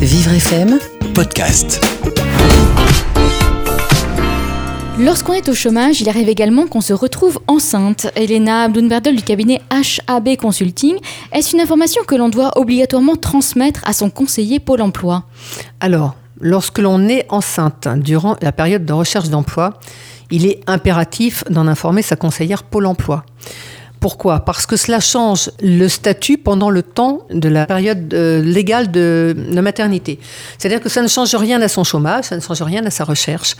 Vivre FM podcast. Lorsqu'on est au chômage, il arrive également qu'on se retrouve enceinte. Elena Bloomberg du cabinet HAB Consulting, est-ce une information que l'on doit obligatoirement transmettre à son conseiller Pôle emploi? Alors, lorsque l'on est enceinte durant la période de recherche d'emploi, il est impératif d'en informer sa conseillère Pôle emploi. Pourquoi? Parce que cela change le statut pendant le temps de la période euh, légale de, maternité. C'est-à-dire que ça ne change rien à son chômage, ça ne change rien à sa recherche,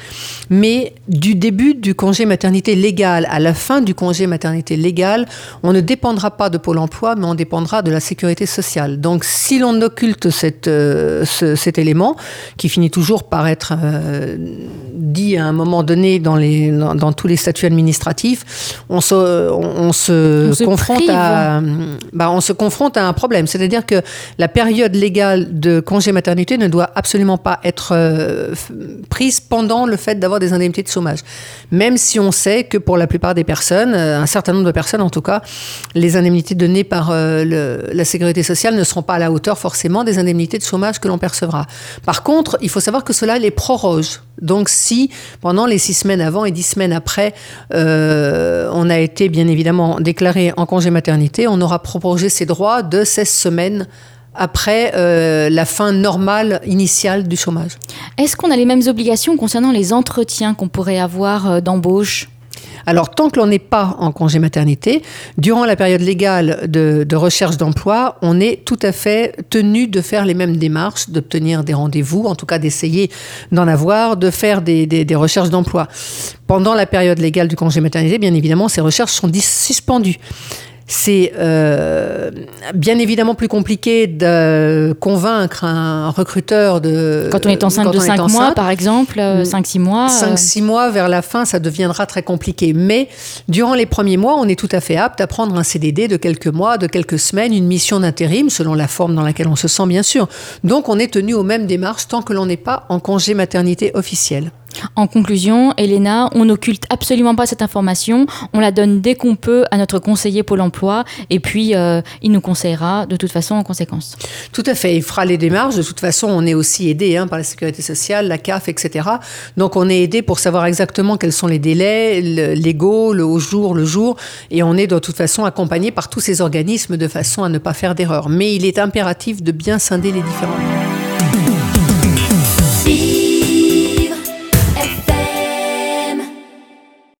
mais du début du congé maternité légal à la fin du congé maternité légal, on ne dépendra pas de Pôle emploi, mais on dépendra de la sécurité sociale. Donc si l'on occulte euh, ce, cet élément, qui finit toujours par être euh, dit à un moment donné dans, tous les statuts administratifs, on se On se confronte prive. à, bah, on se confronte à un problème. C'est-à-dire que la période légale de congé maternité ne doit absolument pas être euh, prise pendant le fait d'avoir des indemnités de chômage. Même si on sait que pour la plupart des personnes, euh, un certain nombre de personnes en tout cas, les indemnités données par euh, le- la sécurité sociale ne seront pas à la hauteur forcément des indemnités de chômage que l'on percevra. Par contre, il faut savoir que cela les proroge. Donc si pendant les six semaines avant et dix semaines après, euh, on a été bien évidemment déclaré en congé maternité, on aura prorogé ses droits de 16 semaines après euh, la fin normale initiale du chômage. Est-ce qu'on a les mêmes obligations concernant les entretiens qu'on pourrait avoir euh, d'embauche? Alors, tant que l'on n'est pas en congé maternité, durant la période légale de, recherche d'emploi, on est tout à fait tenu de faire les mêmes démarches, d'obtenir des rendez-vous, en tout cas d'essayer d'en avoir, de faire des, des- recherches d'emploi. Pendant la période légale du congé maternité, bien évidemment, ces recherches sont suspendues. C'est euh, bien évidemment plus compliqué de convaincre un recruteur de... Quand on est enceinte quand de on est 5 mois, enceinte. par exemple, Mm. 5-6 mois. euh, 5-6 mois vers la fin, ça deviendra très compliqué. Mais durant les premiers mois, on est tout à fait apte à prendre un CDD de quelques mois, de quelques semaines, une mission d'intérim, selon la forme dans laquelle on se sent, bien sûr. Donc, on est tenu aux mêmes démarches tant que l'on n'est pas en congé maternité officiel. En conclusion, Elena, on n'occulte absolument pas cette information, on la donne dès qu'on peut à notre conseiller Pôle emploi et puis euh, il nous conseillera de toute façon en conséquence. Tout à fait, il fera les démarches. De toute façon, on est aussi aidé hein, par la sécurité sociale, la CAF, etc. Donc, on est aidé pour savoir exactement quels sont les délais le- légaux, le au jour, le jour. Et on est de toute façon accompagné par tous ces organismes de façon à ne pas faire d'erreur. Mais il est impératif de bien scinder les différents.